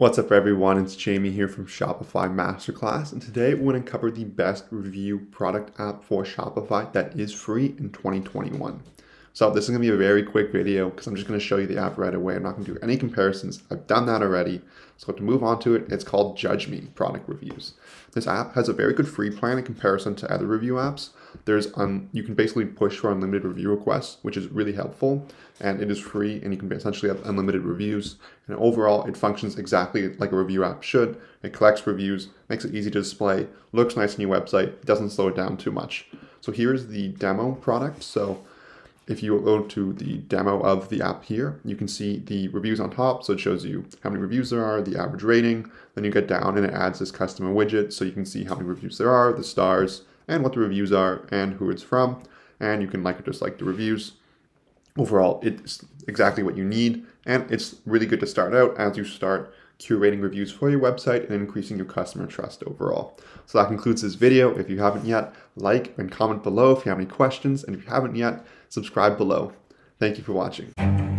What's up everyone, it's Jamie here from Shopify Masterclass and today we're going to cover the best review product app for Shopify that is free in 2021. So this is going to be a very quick video because I'm just going to show you the app right away. I'm not going to do any comparisons. I've done that already. So to move on to it, it's called Judge Me Product Reviews. This app has a very good free plan in comparison to other review apps. There's um, you can basically push for unlimited review requests, which is really helpful, and it is free, and you can essentially have unlimited reviews. And overall, it functions exactly like a review app should. It collects reviews, makes it easy to display, looks nice on your website, doesn't slow it down too much. So here's the demo product. So if you go to the demo of the app here, you can see the reviews on top. So it shows you how many reviews there are, the average rating. Then you get down and it adds this customer widget so you can see how many reviews there are, the stars, and what the reviews are, and who it's from. And you can like or dislike the reviews. Overall, it's exactly what you need. And it's really good to start out as you start curating reviews for your website and increasing your customer trust overall. So that concludes this video. If you haven't yet, like and comment below if you have any questions. And if you haven't yet, subscribe below. Thank you for watching.